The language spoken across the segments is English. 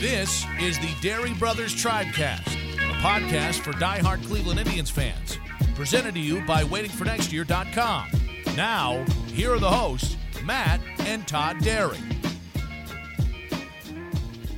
This is the Dery Brothers Tribecast, a podcast for diehard Cleveland Indians fans. Presented to you by WaitingForNextYear.com. Now, here are the hosts, Matt and Todd Dery.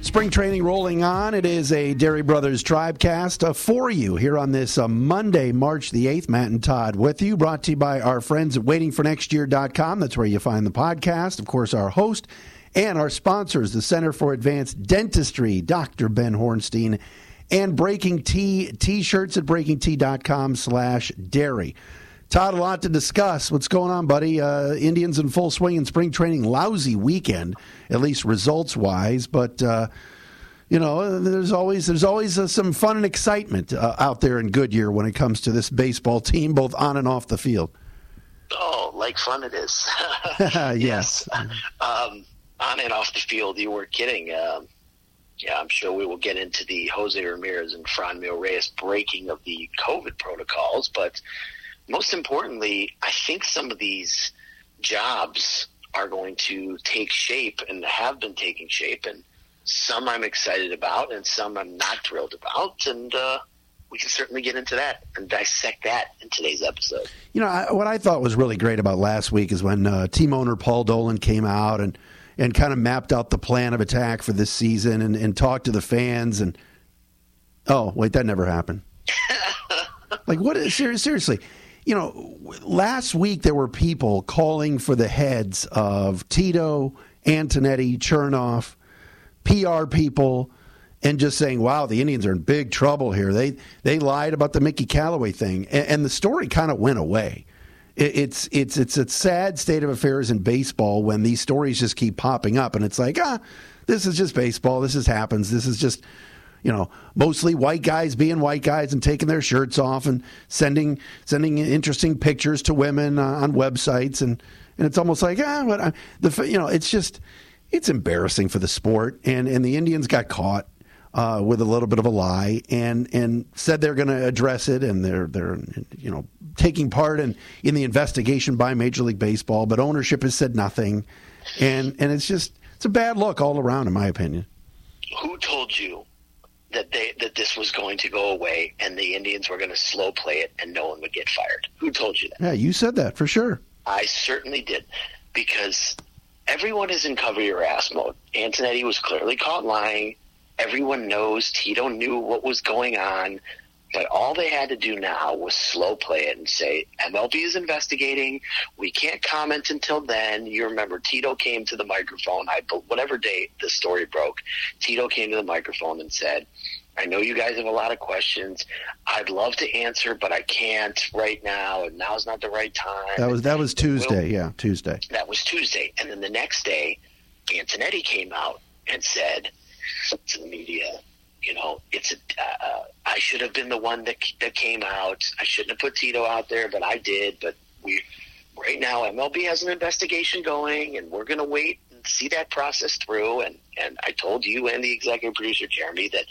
Spring training rolling on. It is a Dery Brothers Tribecast uh, for you here on this uh, Monday, March the 8th. Matt and Todd with you, brought to you by our friends at WaitingForNextYear.com. That's where you find the podcast. Of course, our host and our sponsors, the Center for Advanced Dentistry, Dr. Ben Hornstein, and Breaking Tea t-shirts at breakingt.com slash dery. Todd, a lot to discuss. What's going on, buddy? Uh, Indians in full swing in spring training. Lousy weekend, at least results wise, but uh, you know, there's always there's always uh, some fun and excitement uh, out there in Goodyear when it comes to this baseball team, both on and off the field. Oh, like fun it is. yes. Um, on and off the field, you were kidding. Um, yeah, I'm sure we will get into the Jose Ramirez and Franmil Reyes breaking of the COVID protocols, but most importantly, I think some of these jobs are going to take shape and have been taking shape, and some I'm excited about, and some I'm not thrilled about, and uh, we can certainly get into that and dissect that in today's episode. You know, I, what I thought was really great about last week is when uh, team owner Paul Dolan came out and and kind of mapped out the plan of attack for this season and, and talked to the fans and oh wait that never happened. Like what is seriously you know last week there were people calling for the heads of tito antonetti chernoff pr people and just saying wow the indians are in big trouble here. They they lied about the mickey callaway thing. And, and the story kind of went away it's it's it's a sad state of affairs in baseball when these stories just keep popping up, and it's like ah, this is just baseball. This is happens. This is just you know mostly white guys being white guys and taking their shirts off and sending sending interesting pictures to women uh, on websites, and and it's almost like ah, what I, the you know it's just it's embarrassing for the sport, and and the Indians got caught uh, with a little bit of a lie and and said they're going to address it and they're they're you know taking part in in the investigation by Major League Baseball, but ownership has said nothing, and and it's just it's a bad look all around, in my opinion. Who told you that they that this was going to go away and the Indians were going to slow play it and no one would get fired? Who told you that? Yeah, you said that for sure. I certainly did because everyone is in cover your ass mode. Antonetti was clearly caught lying. Everyone knows Tito knew what was going on. But all they had to do now was slow play it and say, MLB is investigating. We can't comment until then. You remember, Tito came to the microphone, I, whatever date the story broke, Tito came to the microphone and said, I know you guys have a lot of questions. I'd love to answer, but I can't right now, and now's not the right time. That was that was Tuesday, we'll, yeah, Tuesday. That was Tuesday, and then the next day, Antonetti came out and said to the media, you know, it's a, uh, uh, I should have been the one that that came out. I shouldn't have put Tito out there, but I did. But we right now MLB has an investigation going, and we're going to wait and see that process through. And and I told you and the executive producer Jeremy that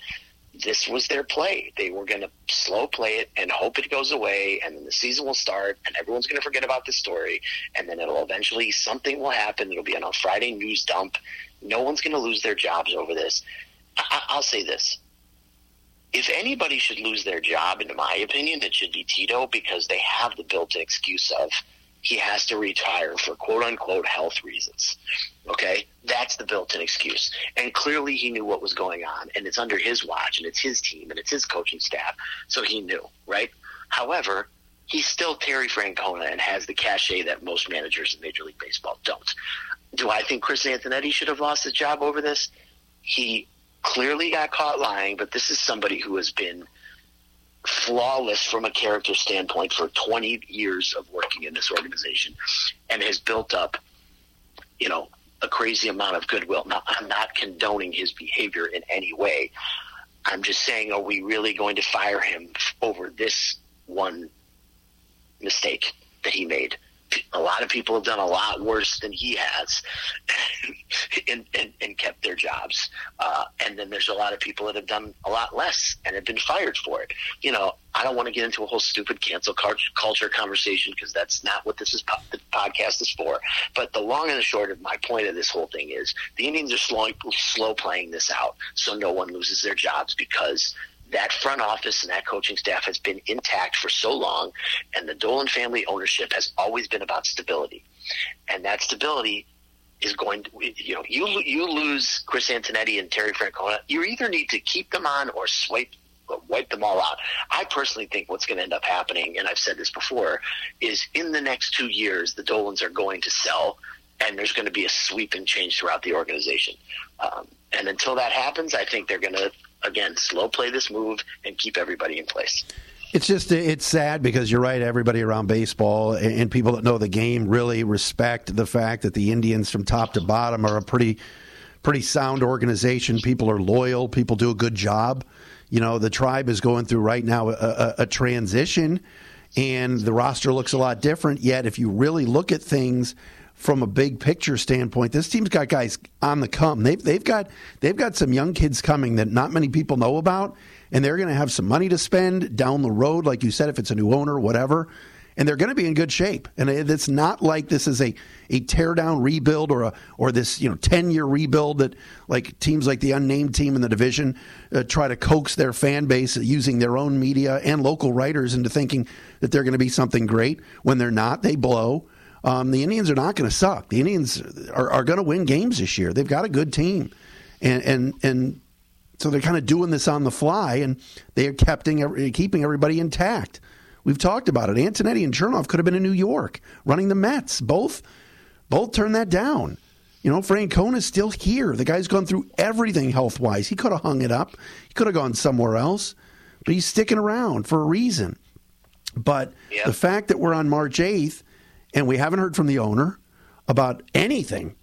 this was their play. They were going to slow play it and hope it goes away, and then the season will start, and everyone's going to forget about the story, and then it'll eventually something will happen. It'll be on a Friday news dump. No one's going to lose their jobs over this. I, I'll say this: if anybody should lose their job, in my opinion, it should be Tito because they have the built-in excuse of he has to retire for quote unquote health reasons. Okay, that's the built-in excuse, and clearly he knew what was going on, and it's under his watch, and it's his team, and it's his coaching staff, so he knew, right? However, he's still Terry Francona and has the cachet that most managers in Major League Baseball don't. Do I think Chris Antonetti should have lost his job over this? He clearly got caught lying, but this is somebody who has been flawless from a character standpoint for 20 years of working in this organization and has built up, you know, a crazy amount of goodwill. Now, I'm not condoning his behavior in any way. I'm just saying, are we really going to fire him over this one mistake that he made a lot of people have done a lot worse than he has and, and, and kept their jobs. Uh, and then there's a lot of people that have done a lot less and have been fired for it. You know, I don't want to get into a whole stupid cancel culture conversation because that's not what this is. The podcast is for. But the long and the short of my point of this whole thing is the Indians are slow, slow playing this out so no one loses their jobs because that front office and that coaching staff has been intact for so long, and the Dolan family ownership has always been about stability, and that stability is going to you know you you lose Chris Antonetti and Terry Francona, you either need to keep them on or swipe wipe them all out. I personally think what's going to end up happening, and I've said this before, is in the next two years the Dolans are going to sell, and there's going to be a sweep and change throughout the organization. Um, and until that happens, I think they're going to again, slow play this move and keep everybody in place. It's just it's sad because you're right. Everybody around baseball and people that know the game really respect the fact that the Indians, from top to bottom, are a pretty pretty sound organization. People are loyal. People do a good job. You know, the tribe is going through right now a, a, a transition, and the roster looks a lot different. Yet, if you really look at things from a big picture standpoint, this team's got guys on the come. They've they've got they've got some young kids coming that not many people know about, and they're going to have some money to spend down the road, like you said, if it's a new owner, whatever. And they're going to be in good shape. And it's not like this is a, a tear down rebuild or a or this you know ten year rebuild that like teams like the unnamed team in the division uh, try to coax their fan base using their own media and local writers into thinking that they're going to be something great when they're not. They blow. Um, the Indians are not going to suck. The Indians are, are going to win games this year. They've got a good team, and and and so they're kind of doing this on the fly, and they are keeping keeping everybody intact. We've talked about it. Antonetti and Chernoff could have been in New York running the Mets. Both both turned that down. You know, Francona's still here. The guy's gone through everything health wise. He could have hung it up. He could have gone somewhere else, but he's sticking around for a reason. But yep. the fact that we're on March eighth and we haven't heard from the owner about anything.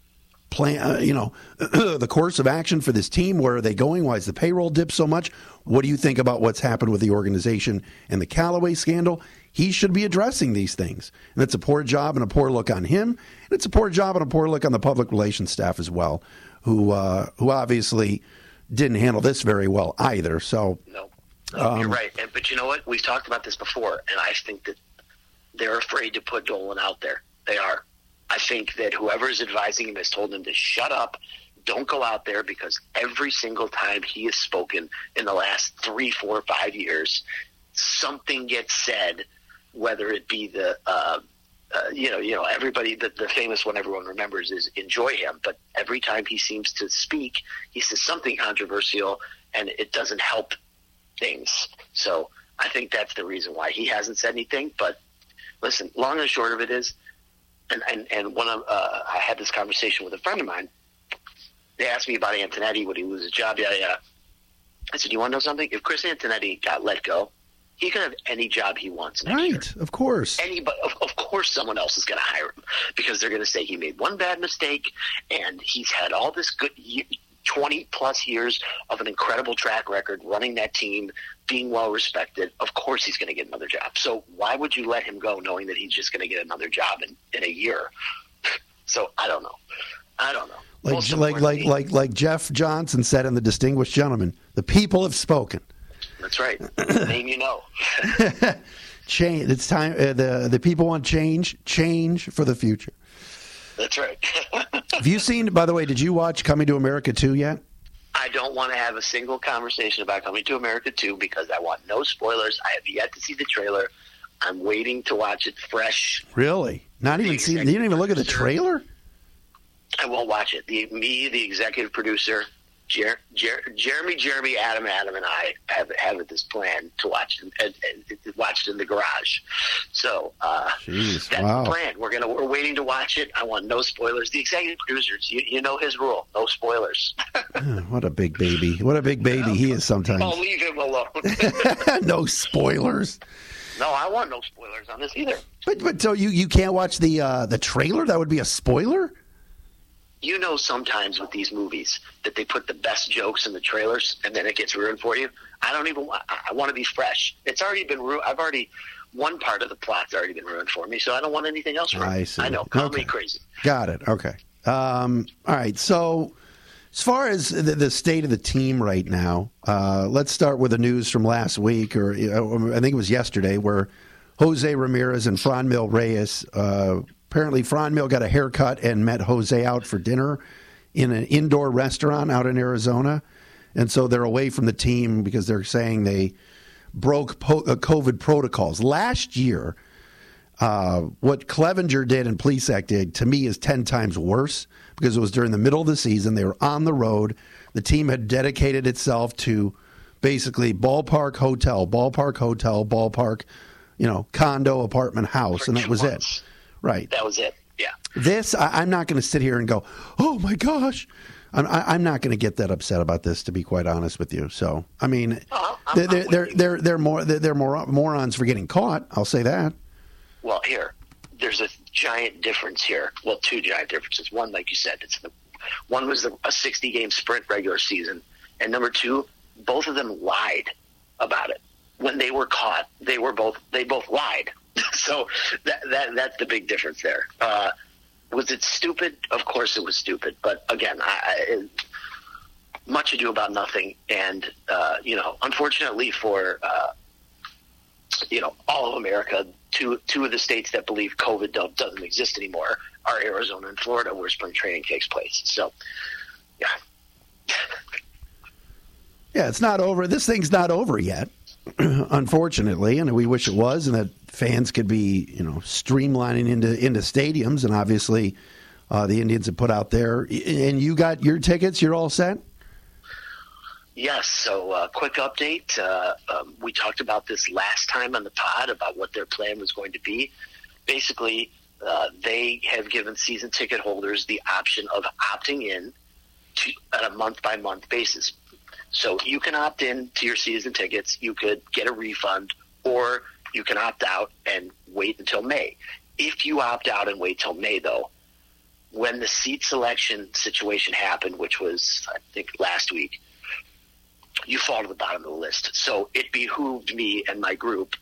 Plan, uh, you know, the course of action for this team. Where are they going? Why is the payroll dip so much? What do you think about what's happened with the organization and the Callaway scandal? He should be addressing these things, and it's a poor job and a poor look on him, and it's a poor job and a poor look on the public relations staff as well, who uh, who obviously didn't handle this very well either. So, no, um, you're right. But you know what? We've talked about this before, and I think that they're afraid to put Dolan out there. They are. I think that whoever is advising him has told him to shut up, don't go out there because every single time he has spoken in the last three, four, five years, something gets said, whether it be the uh, uh, you know, you know, everybody. The, the famous one everyone remembers is "enjoy him," but every time he seems to speak, he says something controversial, and it doesn't help things. So I think that's the reason why he hasn't said anything. But listen, long and short of it is, and and and when uh, I had this conversation with a friend of mine, they asked me about Antonetti, would he lose his job? Yeah, yeah. I said, Do you want to know something? If Chris Antonetti got let go, he can have any job he wants next right, year. of course. Anybody, of, of course, someone else is going to hire him because they're going to say he made one bad mistake and he's had all this good 20 plus years of an incredible track record running that team, being well respected. Of course, he's going to get another job. So why would you let him go knowing that he's just going to get another job in, in a year? so I don't know. I don't know. Like, like, like, like, like Jeff Johnson said in The Distinguished Gentleman, the people have spoken. That's right. Name you know. change. It's time. Uh, the the people want change. Change for the future. That's right. have you seen, by the way, did you watch Coming to America 2 yet? I don't want to have a single conversation about Coming to America 2 because I want no spoilers. I have yet to see the trailer. I'm waiting to watch it fresh. Really? Not even see? You didn't even look at the trailer? I won't watch it. The, me, the executive producer, Jer- Jer- Jeremy, Jeremy, Adam, Adam, and I have have this plan to watch and, and, and watch it in the garage. So uh, Jeez, that's wow. the plan. We're gonna we're waiting to watch it. I want no spoilers. The executive producers, you, you know his rule: no spoilers. what a big baby! What a big baby he is. Sometimes. I'll leave him alone. no spoilers. No, I want no spoilers on this either. But but so you you can't watch the uh, the trailer? That would be a spoiler you know sometimes with these movies that they put the best jokes in the trailers and then it gets ruined for you. I don't even. I, I want to be fresh. It's already been ruined. I've already one part of the plot's already been ruined for me, so I don't want anything else ruined. I see. I know, call Okay. me crazy. Got it. Okay. Um, all right. So, as far as the, the state of the team right now, uh, let's start with the news from last week, or uh, I think it was yesterday, where Jose Ramirez and Franmil Reyes. Uh, apparently, Franmil got a haircut and met Jose out for dinner in an indoor restaurant out in Arizona, and so they're away from the team because they're saying they broke po- uh, COVID protocols last year uh, what Clevinger did and Plesac did to me is 10 times worse because it was during the middle of the season. They were on the road. The team had dedicated itself to basically ballpark hotel, ballpark hotel, ballpark, you know, condo, apartment, house, and that was months. it. Right. That was it. Yeah. This, I, I'm not going to sit here and go, oh my gosh. I'm, I, I'm not going to get that upset about this, to be quite honest with you. So, I mean, Oh, they're, they're, they're, they're, they're, more, they're, they're more morons for getting caught. I'll say that. Well, here, there's a giant difference here. Well, two giant differences. One, like you said, it's the one was the, a 60 game sprint regular season, and number two, both of them lied about it when they were caught. They were both they both lied. so that that that's the big difference there. Uh, was it stupid? Of course, it was stupid. But again, I, I, much ado about nothing. And uh, you know, unfortunately for uh, you know all of America, two two of the states that believe COVID doesn't exist anymore are Arizona and Florida, where spring training takes place. So, yeah, Yeah, it's not over. This thing's not over yet, unfortunately, and we wish it was, and that fans could be, you know, streamlining into into stadiums. And obviously, uh, the Indians have put out there, and you got your tickets. You're all set. Yes. So, uh, quick update. Uh, um, we talked about this last time on the pod about what their plan was going to be. Basically, uh, they have given season ticket holders the option of opting in to, on a month by month basis. So you can opt in to your season tickets. You could get a refund, or you can opt out and wait until May. If you opt out and wait till May, though, when the seat selection situation happened, which was I think last week, you fall to the bottom of the list. So it behooved me and my group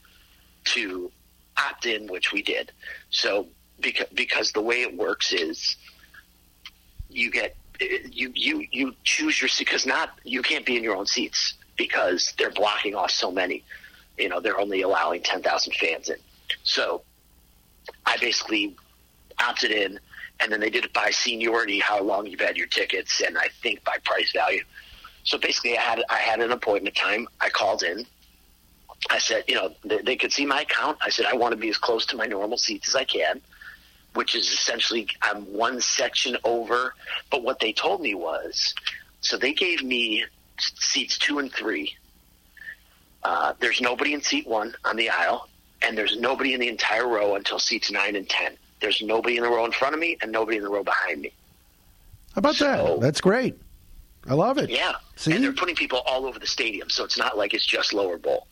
to opt in, which we did. So because because the way it works is you get you you you choose your seat because not you can't be in your own seats because they're blocking off so many. You know they're only allowing ten thousand fans in. So I basically opted in, and then they did it by seniority, how long you've had your tickets, and I think by price value. So basically, I had I had an appointment time. I called in. I said, you know, they, they could see my account. I said, I want to be as close to my normal seats as I can, which is essentially I'm one section over. But what they told me was, so they gave me seats two and three. Uh, there's nobody in seat one on the aisle, and there's nobody in the entire row until seats nine and ten. There's nobody in the row in front of me and nobody in the row behind me. How about So- that? That's great. I love it. Yeah. See? And they're putting people all over the stadium, so it's not like it's just lower bowl.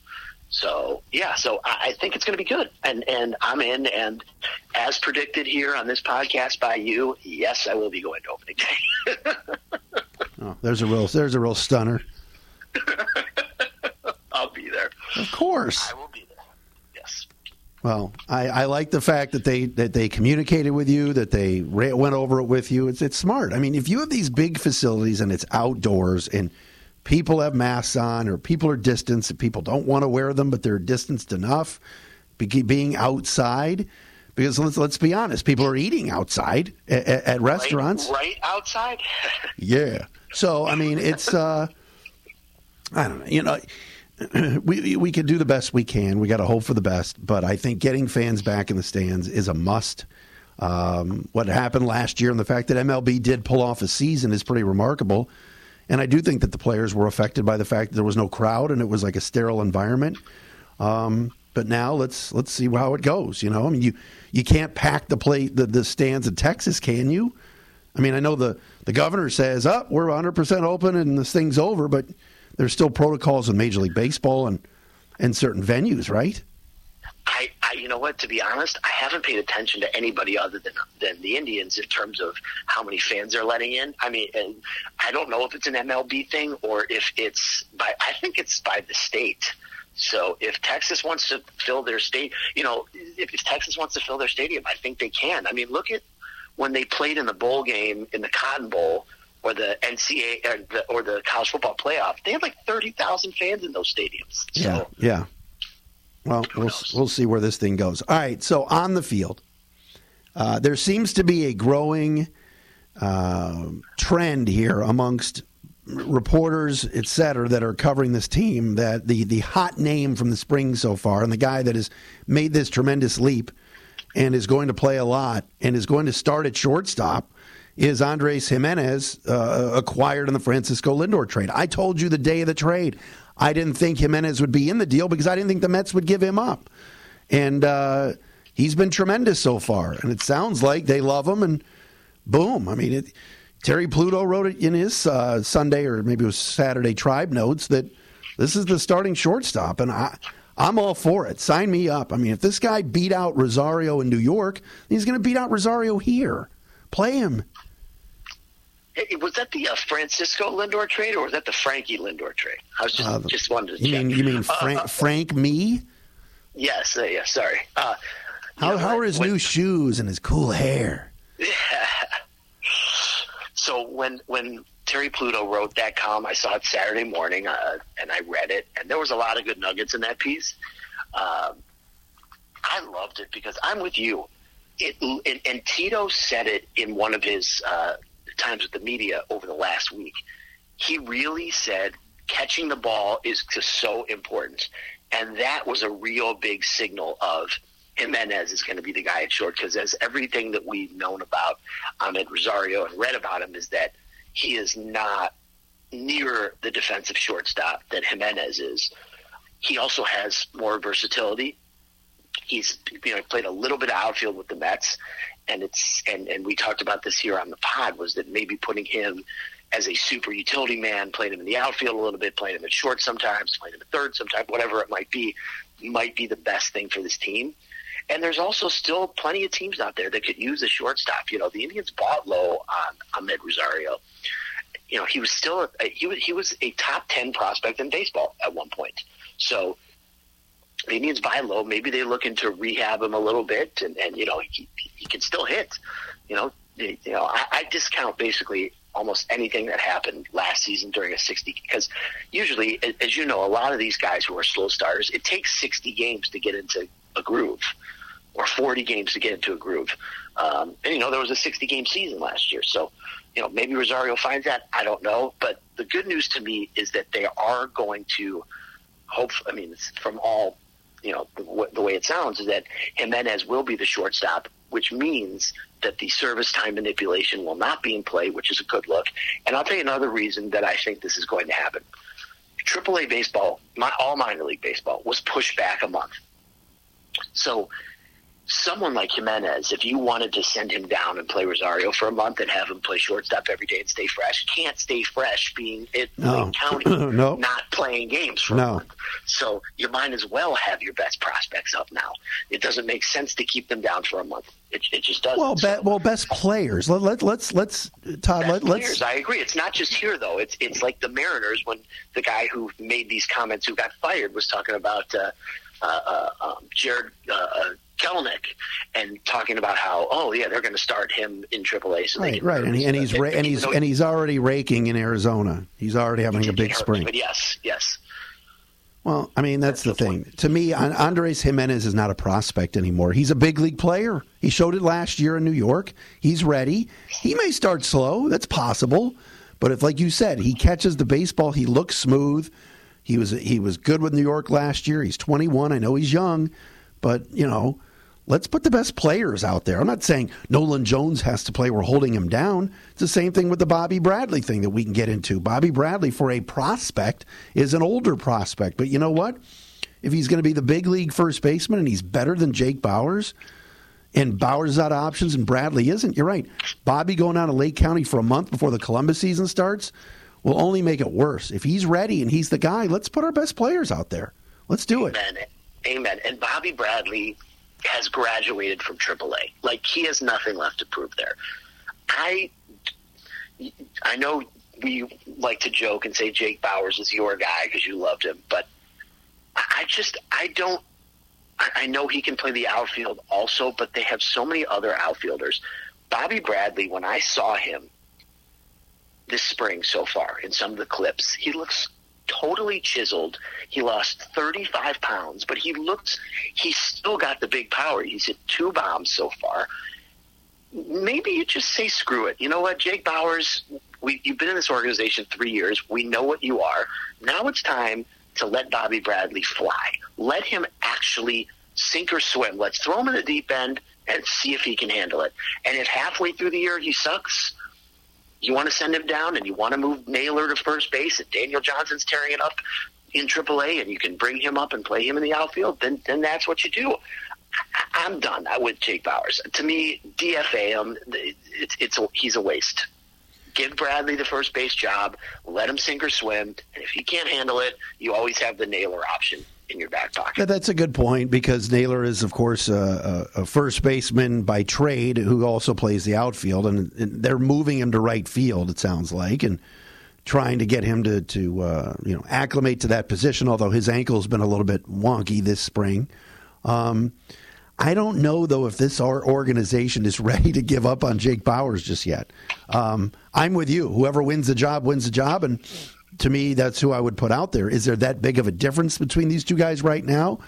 So yeah, so I, I think it's going to be good, and and I'm in, and as predicted here on this podcast by you, yes, I will be going to opening day. Oh, there's a real there's a real stunner. There. Of course. I will be there. Yes. Well, I, I like the fact that they that they communicated with you, that they ra- went over it with you. It's it's smart. I mean, if you have these big facilities and it's outdoors and people have masks on or people are distanced and people don't want to wear them, but they're distanced enough, be- being outside. Because let's let's be honest, people are eating outside at, at restaurants. Right, right outside. Yeah. So I mean, it's uh, I don't know. You know, we we can do the best we can. We got to hope for the best, but I think getting fans back in the stands is a must. Um, what happened last year and the fact that MLB did pull off a season is pretty remarkable. And I do think that the players were affected by the fact that there was no crowd and it was like a sterile environment. Um, but now let's let's see how it goes. You know, I mean, you you can't pack the plate the, the stands in Texas, can you? I mean, I know the, the governor says, "Up, oh, we're 100 percent open and this thing's over," but there's still protocols in Major League Baseball and and certain venues, right? I, I, you know what? To be honest, I haven't paid attention to anybody other than than the Indians in terms of how many fans they're letting in. I mean, and I don't know if it's an MLB thing or if it's by. I think it's by the state So if Texas wants to fill their state, you know, if, if Texas wants to fill their stadium, I think they can. I mean, look at when they played in the bowl game in the Cotton Bowl or the NCAA or the, or the college football playoff. They had like thirty thousand fans in those stadiums. So, yeah, yeah. Well, we'll we'll see where this thing goes. All right, so on the field, uh, there seems to be a growing uh, trend here amongst reporters, et cetera, that are covering this team that the, the hot name from the spring so far, and the guy that has made this tremendous leap and is going to play a lot and is going to start at shortstop is Andres Gimenez uh, acquired in the Francisco Lindor trade. I told you the day of the trade, I didn't think Gimenez would be in the deal because I didn't think the Mets would give him up. And uh, he's been tremendous so far. And it sounds like they love him, and boom. I mean, it, Terry Pluto wrote it in his uh, Sunday or maybe it was Saturday Tribe notes that this is the starting shortstop, and I, I'm all for it. Sign me up. I mean, if this guy beat out Rosario in New York, he's going to beat out Rosario here. Play him. Hey, was that the uh, Francisco Lindor trade, or was that the Frankie Lindor trade? I was just uh, just wanted to you check. Mean, you mean Frank, uh, Frank me? Yes, uh, yeah. Sorry. Uh, how how are his when, new shoes and his cool hair? Yeah. So when when Terry Pluto wrote that column, I saw it Saturday morning, uh, and I read it, and there was a lot of good nuggets in that piece. Um, I loved it because I'm with you. It, and, and Tito said it in one of his uh, times with the media over the last week. He really said catching the ball is just so important, and that was a real big signal of Gimenez is going to be the guy at short because as everything that we've known about Amed Rosario and read about him is that he is not near the defensive shortstop that Gimenez is. He also has more versatility. He's you know played a little bit of outfield with the Mets, and it's and and we talked about this here on the pod was that maybe putting him as a super utility man, playing him in the outfield a little bit, playing him at short sometimes, playing him at third sometimes, whatever it might be, might be the best thing for this team. And there's also still plenty of teams out there that could use a shortstop. You know, the Indians bought low on Amed Rosario. You know, he was still a, he was he was a top ten prospect in baseball at one point. So the Indians buy low. Maybe they look into rehab him a little bit, and, and you know he, he can still hit. You know, you know I, I discount basically almost anything that happened last season during a 60 because usually as you know a lot of these guys who are slow starters it takes 60 games to get into a groove or 40 games to get into a groove. Um, and, you know, there was a 60 game season last year. So, you know, maybe Rosario finds that. I don't know. But the good news to me is that they are going to hope, I mean, from all, you know, the, the way it sounds is that Gimenez will be the shortstop, which means that the service time manipulation will not be in play, which is a good look. And I'll tell you another reason that I think this is going to happen. AAA baseball, my, all minor league baseball, was pushed back a month. So someone like Gimenez, if you wanted to send him down and play Rosario for a month and have him play shortstop every day and stay fresh, can't stay fresh being in no. County, no. not playing games for no. a month. So you might as well have your best prospects up now. It doesn't make sense to keep them down for a month. It, it just doesn't. Well, so, be, well, best players. Let, let, let's let's Todd. Let, us I agree. It's not just here though. It's it's like the Mariners when the guy who made these comments who got fired was talking about. Uh, uh, uh, um, Jarred uh, Kelenic and talking about how oh yeah they're going to start him in AAA. So right, right, and, he, and he's ra- and he's and he's already raking in Arizona. He's already having a big hurt, spring. But yes, yes. Well, I mean that's, that's the, the thing. To me, Andres Gimenez is not a prospect anymore. He's a big league player. He showed it last year in New York. He's ready. He may start slow. That's possible. But if, like you said, he catches the baseball, he looks smooth. He was he was good with New York last year. He's 21. I know he's young, but you know, let's put the best players out there. I'm not saying Nolan Jones has to play. We're holding him down. It's the same thing with the Bobby Bradley thing that we can get into. Bobby Bradley, for a prospect, is an older prospect. But you know what? If he's going to be the big league first baseman and he's better than Jake Bauers, and Bauers is out of options and Bradley isn't, you're right. Bobby going out to Lake County for a month before the Columbus season starts will only make it worse. If he's ready and he's the guy, let's put our best players out there. Let's do it. Amen. And Bobby Bradley has graduated from AAA. Like he has nothing left to prove there. I I know we like to joke and say Jake Bauers is your guy because you loved him, but I just I don't. I know he can play the outfield also, but they have so many other outfielders. Bobby Bradley, when I saw him this spring so far in some of the clips, he looks totally chiseled. He lost 35 pounds, but he looks, he's still got the big power. He's hit two bombs so far. Maybe you just say screw it. You know what, Jake Bauers, we, you've been in this organization three years. We know what you are. Now it's time to let Bobby Bradley fly. Let him actually sink or swim. Let's throw him in the deep end and see if he can handle it. And if halfway through the year he sucks, you want to send him down and you want to move Naylor to first base and Daniel Johnson's tearing it up in AAA and you can bring him up and play him in the outfield, then then that's what you do. I'm done with Jake Bauers. To me, DFA him. It's it's a, he's a waste. Give Bradley the first base job. Let him sink or swim. And if he can't handle it, you always have the Naylor option in your back pocket. That's a good point because Naylor is, of course, a, a, first baseman by trade who also plays the outfield, and, and, they're moving him to right field. It sounds like, and trying to get him to to uh, you know acclimate to that position. Although his ankle's been a little bit wonky this spring. Um, I don't know though if this our organization is ready to give up on Jake Bauers just yet. Um, I'm with you. Whoever wins the job wins the job, and to me, that's who I would put out there. Is there that big of a difference between these two guys right now?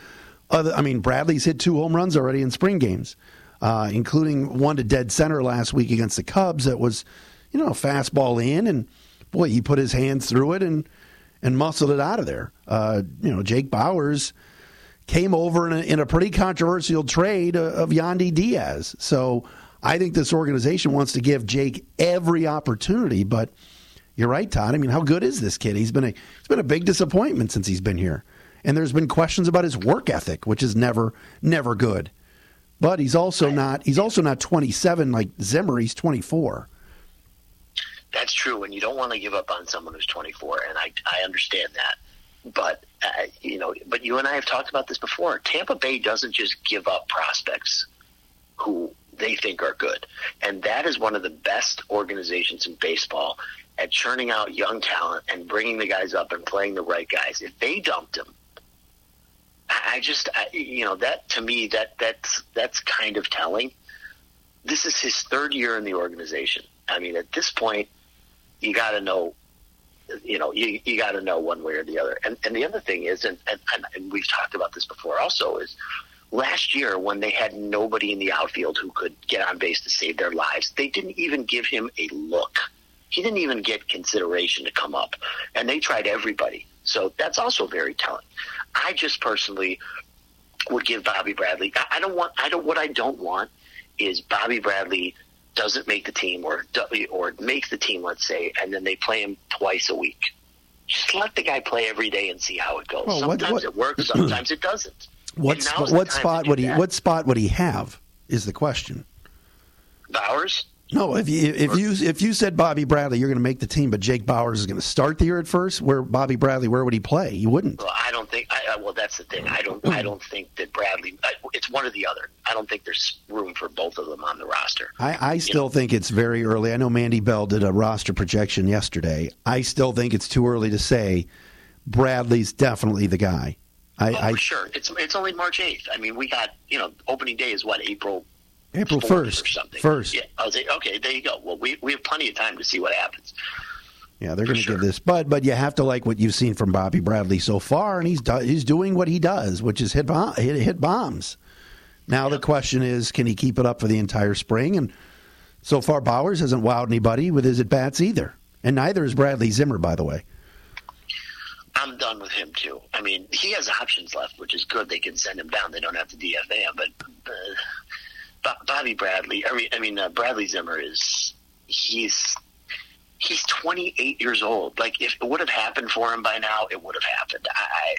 Other, I mean, Bradley's hit two home runs already in spring games, uh, including one to dead center last week against the Cubs. That was, you know, a fastball in, and boy, he put his hands through it and and muscled it out of there. Uh, you know, Jake Bauers came over in a, in a pretty controversial trade of Yandy Diaz. So I think this organization wants to give Jake every opportunity, but you're right, Todd. I mean, how good is this kid? He's been a he's been a big disappointment since he's been here, and there's been questions about his work ethic, which is never never good. But he's also not he's also not 27 like Zimmer. He's 24. That's true, and you don't want to give up on someone who's 24, and I I understand that. But uh, you know, but you and I have talked about this before. Tampa Bay doesn't just give up prospects who they think are good, and that is one of the best organizations in baseball at churning out young talent and bringing the guys up and playing the right guys. If they dumped him, I just, I, you know, that to me, that that's that's kind of telling. This is his third year in the organization. I mean, at this point, you got to know, you know, you, you got to know one way or the other. And and the other thing is, and, and and we've talked about this before, also is last year when they had nobody in the outfield who could get on base to save their lives, they didn't even give him a look he didn't even get consideration to come up, and they tried everybody. So that's also very telling. I just personally would give Bobby Bradley. I don't want. I don't. What I don't want is Bobby Bradley doesn't make the team or or makes the team, let's say, and then they play him twice a week. Just let the guy play every day and see how it goes. Well, sometimes what, what, it works, sometimes it doesn't. What, what spot would he? That. What spot would he have? Is the question. Bauers. No, if you if you if you said Bobby Bradley, you're going to make the team, but Jake Bauers is going to start the year at first. Where Bobby Bradley, where would he play? He wouldn't. Well, I don't think. I, well, that's the thing. I don't. I don't think that Bradley. It's one or the other. I don't think there's room for both of them on the roster. I, I still know? think it's very early. I know Mandy Bell did a roster projection yesterday. I still think it's too early to say Bradley's definitely the guy. I, oh, I, sure. It's it's only March eighth. I mean, we got you know opening day is what April April first or something. First. Yeah. I was like, okay, there you go. Well, we we have plenty of time to see what happens. Yeah, they're going to sure. give this, but but you have to like what you've seen from Bobby Bradley so far, and he's do, he's doing what he does, which is hit hit, hit bombs. Now the question is, can he keep it up for the entire spring? And so far, Bauers hasn't wowed anybody with his at bats either, and neither is Bradley Zimmer, by the way. I'm done with him too. I mean, he has options left, which is good. They can send him down. They don't have to DFA him, but. Uh, Bobby Bradley. I mean, I mean uh, Bradley Zimmer is he's he's 28 years old. Like if it would have happened for him by now, it would have happened. I,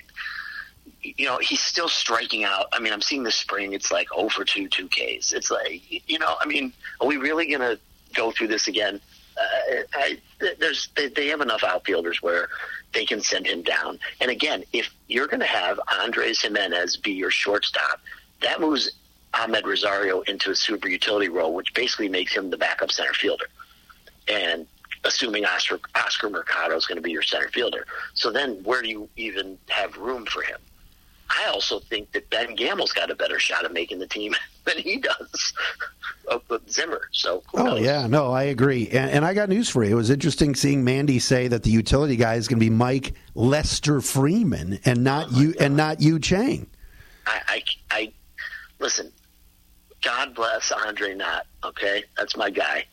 you know, he's still striking out. I mean, I'm seeing this spring. It's like over for 2, 2 Ks. It's like, you know, I mean, are we really to go through this again? Uh, I, there's they, they have enough outfielders where they can send him down. And again, if you're going to have Andres Gimenez be your shortstop, that moves Amed Rosario into a super utility role, which basically makes him the backup center fielder. And assuming Oscar, Oscar Mercado is going to be your center fielder. So then where do you even have room for him? I also think that Ben Gamel's got a better shot of making the team than he does with Zimmer. So, oh knows? yeah, no, I agree. And, and, I got news for you. It was interesting seeing Mandy say that the utility guy is going to be Mike Lester Freeman and not oh you God. and not Yu Chang. I, I, I listen. God bless Andre Knott. Okay, that's my guy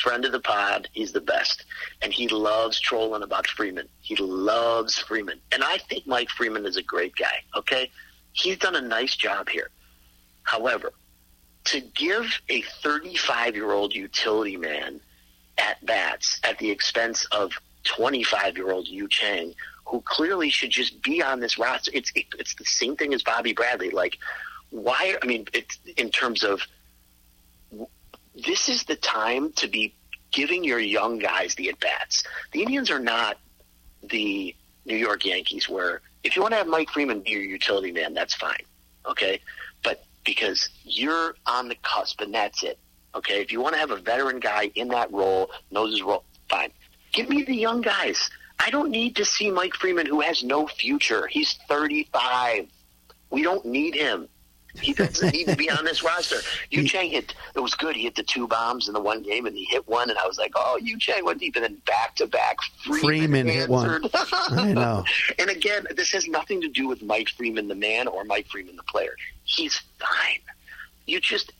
friend of the pod. He's the best. And he loves trolling about Freeman. He loves Freeman. And I think Mike Freeman is a great guy, okay? He's done a nice job here. However, to give a 35 year old utility man at bats at the expense of 25 year old Yu Chang, who clearly should just be on this roster, it's, it, it's the same thing as Bobby Bradley. Like, why? I mean, it's in terms of this is the time to be giving your young guys the at bats. The Indians are not the New York Yankees, where if you want to have Mike Freeman be your utility man, that's fine. Okay. But because you're on the cusp and that's it. Okay. If you want to have a veteran guy in that role, knows his role, fine. Give me the young guys. I don't need to see Mike Freeman, who has no future. He's 35. We don't need him. He doesn't need to be on this roster. Yu Chang hit. It was good. He hit the two bombs in the one game, and he hit one, and I was like, "Oh, Yu Chang went deep." And then back to back, Freeman, hit one. I know. and again, this has nothing to do with Mike Freeman, the man, or Mike Freeman, the player. He's fine. You just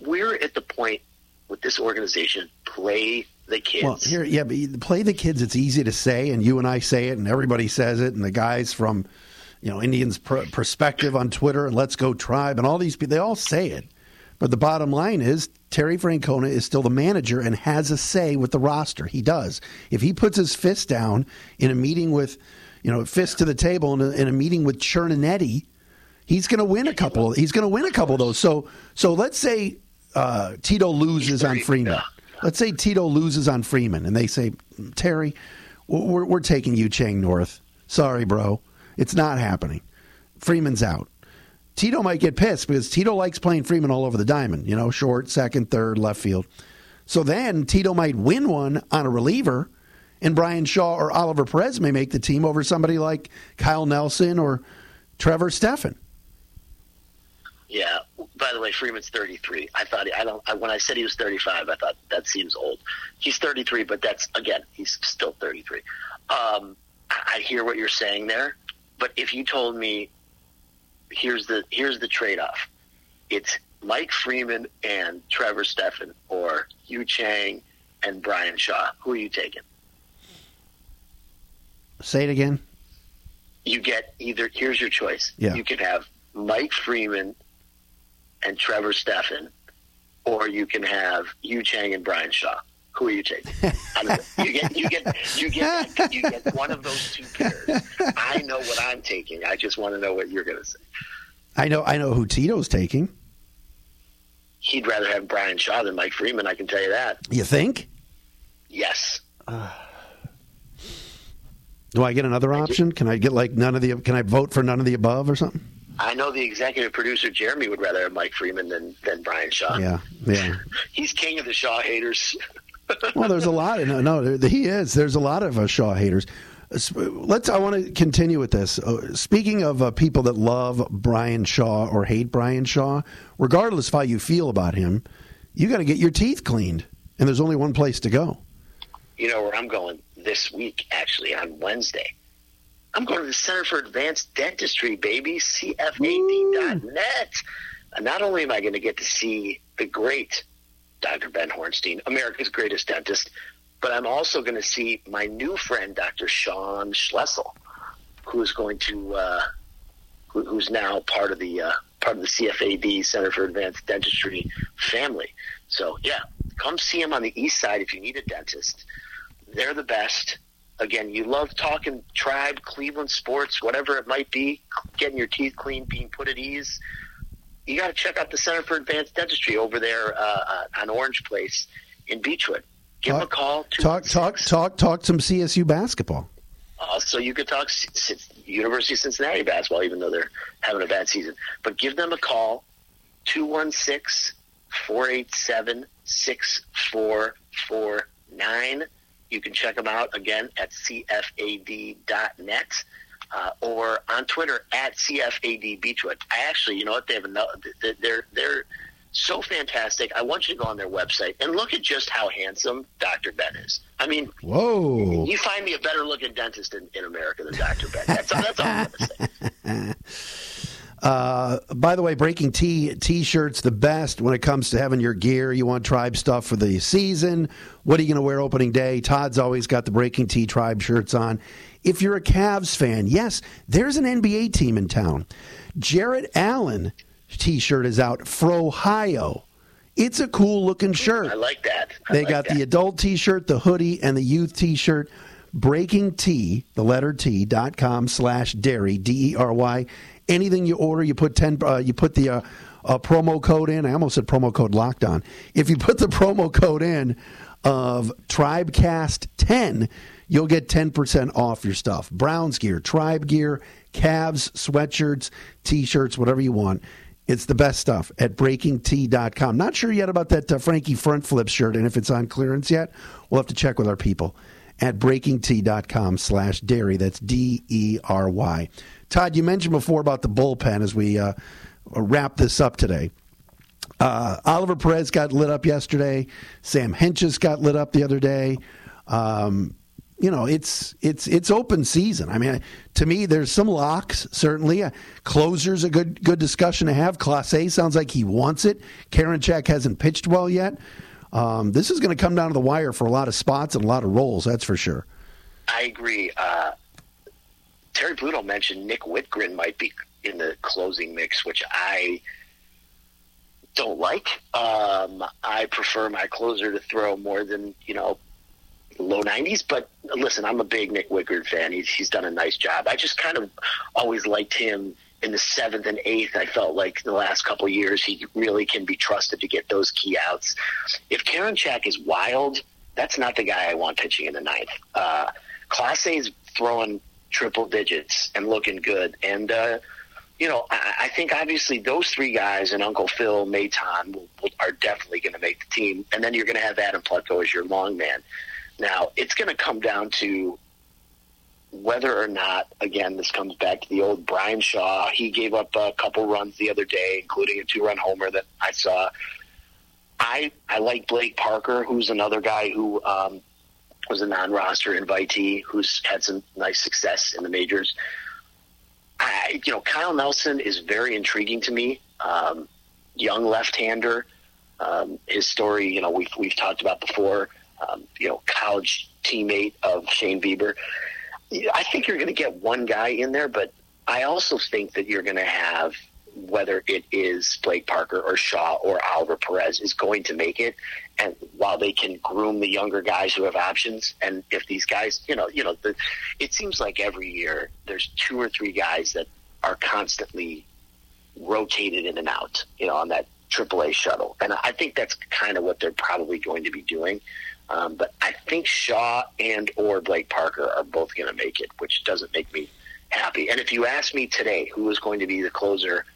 we're at the point with this organization. Play the kids. Well, here, yeah, but play the kids. It's easy to say, and you and I say it, and everybody says it, and the guys from you know, Indians pr- perspective on Twitter and Let's Go Tribe and all these people, they all say it. But the bottom line is Terry Francona is still the manager and has a say with the roster. He does. If he puts his fist down in a meeting with, you know, fist to the table in a, in a meeting with Cherninetti, he's going to win a couple. He's going to win a couple of those. So, so let's say uh, Tito loses on Freeman. Let's say Tito loses on Freeman, and they say, Terry, we're, we're taking Yu Chang North. Sorry, bro. It's not happening. Freeman's out. Tito might get pissed because Tito likes playing Freeman all over the diamond, you know, short, second, third, left field. So then Tito might win one on a reliever, and Bryan Shaw or Oliver Perez may make the team over somebody like Kyle Nelson or Trevor Stephan. Yeah. By the way, Freeman's 33. I thought I don't. I, when I said he was 35, I thought that seems old. He's 33, but that's again, he's still 33. Um, I hear what you're saying there. But if you told me, here's the here's the trade off, it's Mike Freeman and Trevor Stephan, or Yu Chang and Bryan Shaw. Who are you taking? Say it again. You get either. Here's your choice. Yeah. You can have Mike Freeman and Trevor Stephan, or you can have Yu Chang and Bryan Shaw who are you taking? you get you get you get you get one of those two pairs. I know what I'm taking. I just want to know what you're going to say. I know I know who Tito's taking. He'd rather have Bryan Shaw than Mike Freeman. I can tell you that. You think? Yes. Uh, do I get another option? Can I get like none of the? Can I vote for none of the above or something? I know the executive producer Jeremy would rather have Mike Freeman than than Bryan Shaw. Yeah, yeah. He's king of the Shaw haters well, there's a lot. Of, no, no, he is. There's a lot of uh, Shaw haters. Let's. I want to continue with this. Uh, speaking of uh, people that love Bryan Shaw or hate Bryan Shaw, regardless of how you feel about him, you got to get your teeth cleaned, and there's only one place to go. You know where I'm going this week? Actually, on Wednesday, I'm going to the Center for Advanced Dentistry, baby. CFAD.net. And not only am I going to get to see the great Dr. Ben Hornstein, America's greatest dentist. But I'm also going to see my new friend, Dr. Sean Schlessel, who's going to, uh, who, who's now part of the uh, part of the CFAD Center for Advanced Dentistry family. So yeah, come see him on the east side if you need a dentist. They're the best. Again, you love talking tribe, Cleveland sports, whatever it might be, getting your teeth clean, being put at ease you got to check out the Center for Advanced Dentistry over there uh, uh on Orange Place in Beechwood. Give talk, them a call. Talk, talk, talk, talk some CSU basketball. Uh, so you could talk University of Cincinnati basketball, even though they're having a bad season. But give them a call, 216 487 6449. You can check them out again at cfad.net. uh, or on Twitter at CFAD Beechwood. I actually, you know what? They have another. They're they're so fantastic. I want you to go on their website and look at just how handsome Dr. Ben is. I mean, whoa! You find me a better looking dentist in, in America than Dr. Ben. That's, that's all I'm going to say. Uh, by the way, Breaking T t-shirts the best when it comes to having your gear. You want tribe stuff for the season. What are you going to wear opening day? Todd's always got the Breaking T tribe shirts on. If you're a Cavs fan, yes, there's an NBA team in town. Jarrett Allen t-shirt is out for Ohio. It's a cool looking shirt. I like that. I they like got that. the adult t-shirt, the hoodie, and the youth t-shirt. Breaking T, the letter T dot com slash Dery D E R Y. Anything you order, you put ten. Uh, you put the uh, uh, promo code in. I almost said promo code locked on. If you put the promo code in of Tribecast ten, you'll get ten percent off your stuff. Browns gear, Tribe gear, Cavs sweatshirts, t-shirts, whatever you want. It's the best stuff at breakingt.com. Not sure yet about that uh, Frankie front flip shirt and if it's on clearance yet. We'll have to check with our people at breakingt.com slash Dery. That's D E R Y. Todd, you mentioned before about the bullpen as we uh, wrap this up today. Uh, Oliver Perez got lit up yesterday. Sam Hentges got lit up the other day. Um, you know, it's it's it's open season. I mean, to me, there's some locks certainly. Uh, closer's a good good discussion to have. Clase sounds like he wants it. Karinchak hasn't pitched well yet. Um, this is going to come down to the wire for a lot of spots and a lot of roles. That's for sure. I agree. Uh, Terry Pluto mentioned Nick Wittgren might be in the closing mix, which I don't like. Um, I prefer my closer to throw more than you know low 90s. But listen, I'm a big Nick Wittgren fan. He's he's done a nice job. I just kind of always liked him in the seventh and eighth. I felt like the last couple years he really can be trusted to get those key outs. If Karinchak is wild, that's not the guy I want pitching in the ninth. Uh, Clase is throwing triple digits and looking good. And, uh, you know, I, I think obviously those three guys and Uncle Phil, Maton will, will, are definitely going to make the team. And then you're going to have Adam Plutko as your long man. Now, it's going to come down to whether or not, again, this comes back to the old Bryan Shaw. He gave up a couple runs the other day, including a two run homer that I saw. I, I like Blake Parker, who's another guy who um, was a non-roster invitee who's had some nice success in the majors. I, you know, Kyle Nelson is very intriguing to me. Um, young left-hander. Um, his story, you know, we've we've talked about before. Um, you know, college teammate of Shane Bieber. I think you're going to get one guy in there, but I also think that you're going to have whether it is Blake Parker or Shaw or Oliver Perez is going to make it. And while they can groom the younger guys who have options, and if these guys, you know, you know, the, it seems like every year there's two or three guys that are constantly rotated in and out, you know, on that AAA shuttle. And I think that's kind of what they're probably going to be doing. Um, but I think Shaw and or Blake Parker are both going to make it, which doesn't make me happy. And if you ask me today who is going to be the closer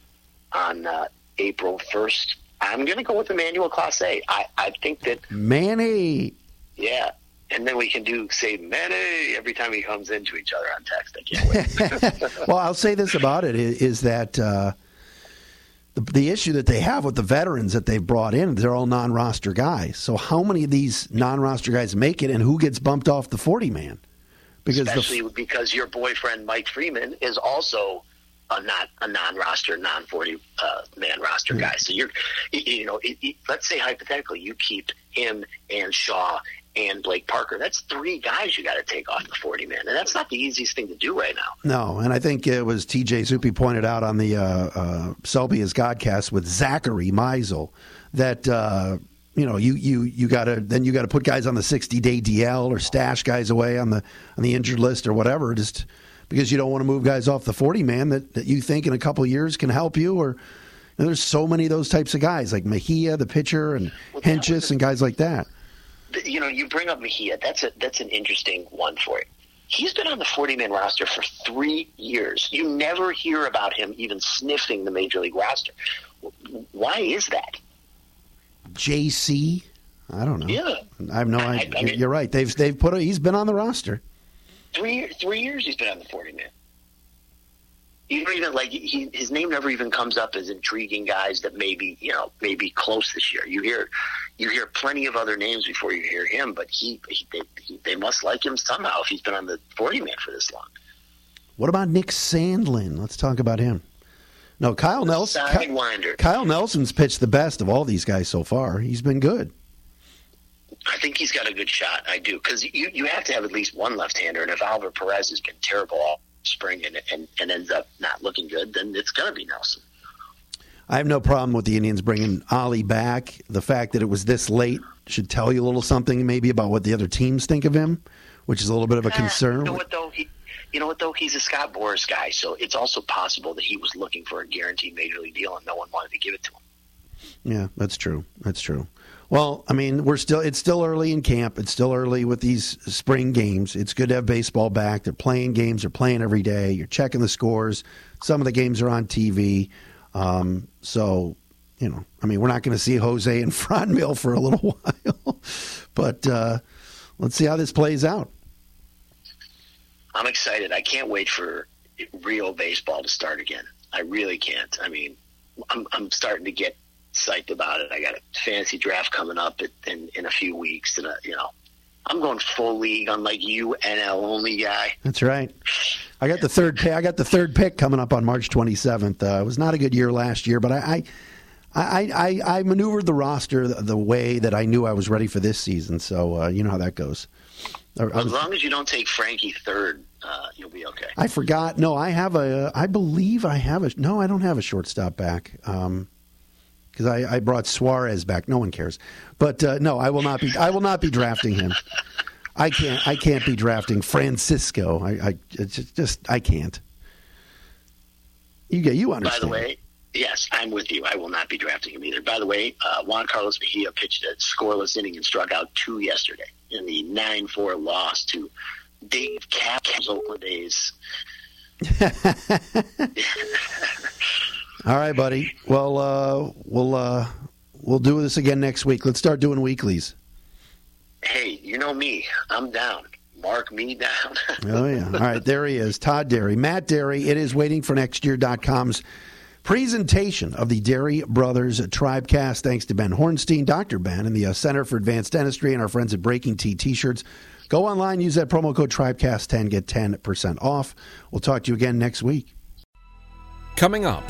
on uh, April 1st, I'm going to go with Emmanuel Clase. I, I think that Manny. Yeah, and then we can do say Manny every time he comes into each other on text. I can't wait. well, I'll say this about it is, is that uh, the, the issue that they have with the veterans that they've brought in, they're all non-roster guys. So how many of these non-roster guys make it, and who gets bumped off the forty man? Because especially the, because your boyfriend Mike Freeman is also a not a non-roster, non-forty uh, man roster guy. So you're, you know, it, it, let's say hypothetically you keep him and Shaw and Blake Parker. That's three guys you got to take off the forty man, and that's not the easiest thing to do right now. No, and I think it was T.J. Zuppe pointed out on the uh, uh, Selby is Godcast with Zachary Meisel that. Uh, you know, you you you got to then you got to put guys on the sixty day DL or stash guys away on the on the injured list or whatever. Just because you don't want to move guys off the 40 man that, that you think in a couple years can help you or you know, there's so many of those types of guys like Mejia the pitcher and well, Hentges and guys like that you know you bring up Mejia that's a that's an interesting one for you he's been on the 40 man roster for three years you never hear about him even sniffing the major league roster why is that JC I don't know. Yeah, I have no idea. I, I mean, You're right. They've they've put a, he's been on the roster three three years he's been on the forty man. You don't even like he, his name never even comes up as intriguing guys that maybe you know maybe close this year. You hear you hear plenty of other names before you hear him, but he, he, they, he they must like him somehow if he's been on the forty man for this long. What about Nick Sandlin? Let's talk about him. No, Kyle Nelson. Sidewinder. Kyle Nelson's pitched the best of all these guys so far. He's been good. I think he's got a good shot. I do because you you have to have at least one left hander, and if Oliver Perez has been terrible all spring and, and, and ends up not looking good, then it's going to be Nelson. I have no problem with the Indians bringing Ollie back. The fact that it was this late should tell you a little something, maybe about what the other teams think of him, which is a little bit of a eh, concern. You know what though? He, you know what though? He's a Scott Boras guy, so it's also possible that he was looking for a guaranteed major league deal and no one wanted to give it to him. Yeah, that's true. That's true. Well, I mean, we're still it's still early in camp. It's still early with these spring games. It's good to have baseball back. They're playing games. They're playing every day. You're checking the scores. Some of the games are on TV. Um, so, you know, I mean, we're not going to see Jose and Franmil for a little while, but uh, let's see how this plays out. I'm excited. I can't wait for real baseball to start again. I really can't. I mean, I'm, I'm starting to get psyched about it. I got a fantasy draft coming up in in a few weeks, and you know, I'm going full league, unlike you, NL only guy. That's right. I got the third pick. I got the third pick coming up on March 27th. Uh, it was not a good year last year, but I. I, I, I maneuvered the roster the, the, way that I knew I was ready for this season, so uh, you know how that goes. As long as you don't take Frankie third, uh, you'll be okay. I forgot. No, I have a. I believe I have a. No, I don't have a shortstop back. Um, because I, I, brought Suarez back. No one cares, but uh, no, I will not be. I will not be drafting him. I can't. I can't be drafting Francisco. I, I just, just I can't. You get you understand. By the way, yes, I'm with you. I will not be drafting him either. By the way, uh, Juan Carlos Mejia pitched a scoreless inning and struck out two yesterday in the nine four loss to Dave Kapp's Oakland A's. All right, buddy. Well, uh, we'll uh, we'll do this again next week. Let's start doing weeklies. Hey, you know me. I'm down. Mark me down. oh yeah. All right, there he is, Todd Dery, Matt Dery. It is waiting for next year.com's presentation of the Dery Brothers Tribecast. Thanks to Ben Hornstein, Dr. Ben, and the uh, Center for Advanced Dentistry, and our friends at Breaking T T-shirts. Go online, use that promo code Tribecast10, get 10% off. We'll talk to you again next week. Coming up